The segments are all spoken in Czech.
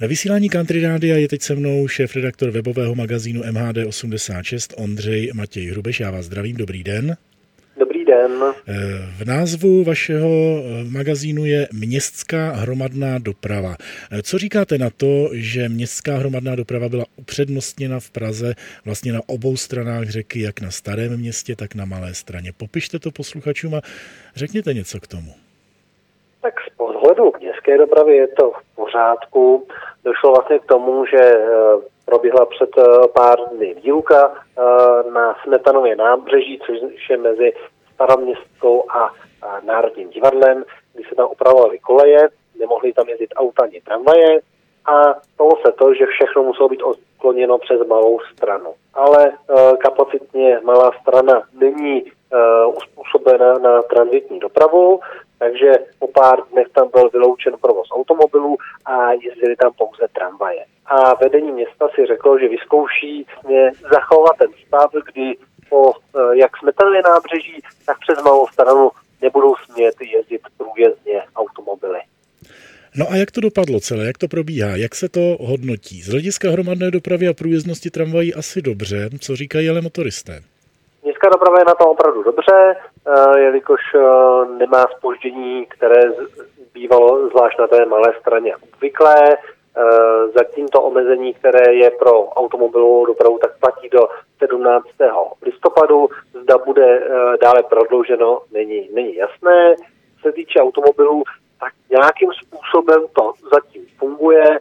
Ve vysílání Country Rádia je teď se mnou šéf-redaktor webového magazínu MHD86 Ondřej Matěj Hrubeš. Já vás zdravím, dobrý den. Dobrý den. V názvu vašeho magazínu je Městská hromadná doprava. Co říkáte na to, že městská hromadná doprava byla upřednostněna v Praze vlastně na obou stranách řeky, jak na starém městě, tak na malé straně? Popište to posluchačům a řekněte něco k tomu. Tak z pohledu městské dopravy je to v pořádku. Došlo vlastně k tomu, že eh, proběhla před eh, pár dny výuka eh, na Smetanově nábřeží, což je mezi staroměstskou a Národním divadlem, kdy se tam opravovaly koleje, nemohly tam jezdit auta ani tramvaje a stalo se to, že všechno muselo být odkloněno přes malou stranu. Ale kapacitně malá strana není uspůsobena na transitní dopravu, takže po pár dnech tam byl vyloučen provoz automobilů a jezdili tam pouze tramvaje. A vedení města si řeklo, že vyzkouší zachovat ten stav, kdy po eh, jak smetanově nábřeží, tak přes malou stranu nebudou smět jezdit průjezdně automobily. No a jak to dopadlo celé, jak to probíhá, jak se to hodnotí? Z hlediska hromadné dopravy a průjezdnosti tramvají asi dobře, co říkají ale motoristé? Městská doprava je na tom opravdu dobře, eh, jelikož eh, nemá spoždění, které bývalo zvlášť na té malé straně obvyklé. Eh, zatím to omezení, které je pro automobilovou dopravu, tak platí do 17. listopadu. Zda bude dále prodlouženo, není, není jasné. Se týče automobilů, tak nějakým způsobem to zatím funguje.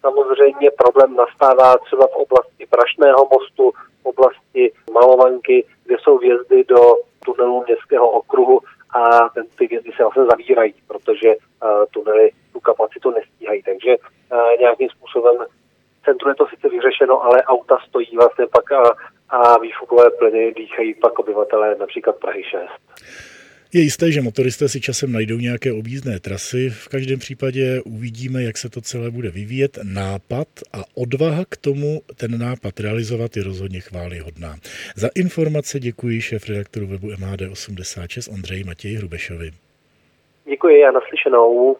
Samozřejmě problém nastává třeba v oblasti Prašného mostu, v oblasti Malovanky, jsou vjezdy do tunelu městského okruhu a ten, ty vjezdy se vlastně zavírají, protože uh, tunely tu kapacitu nestíhají. Takže uh, nějakým způsobem centru je to sice vyřešeno, ale auta stojí vlastně pak a, a výfukové plyny dýchají pak obyvatelé například Prahy 6. Je jisté, že motoristé si časem najdou nějaké objízdné trasy. V každém případě uvidíme, jak se to celé bude vyvíjet. Nápad a odvaha k tomu ten nápad realizovat je rozhodně chválihodná. Za informace děkuji šéf redaktoru webu MHD86 Ondřeji Matěji Hrubešovi. Děkuji a naslyšenou.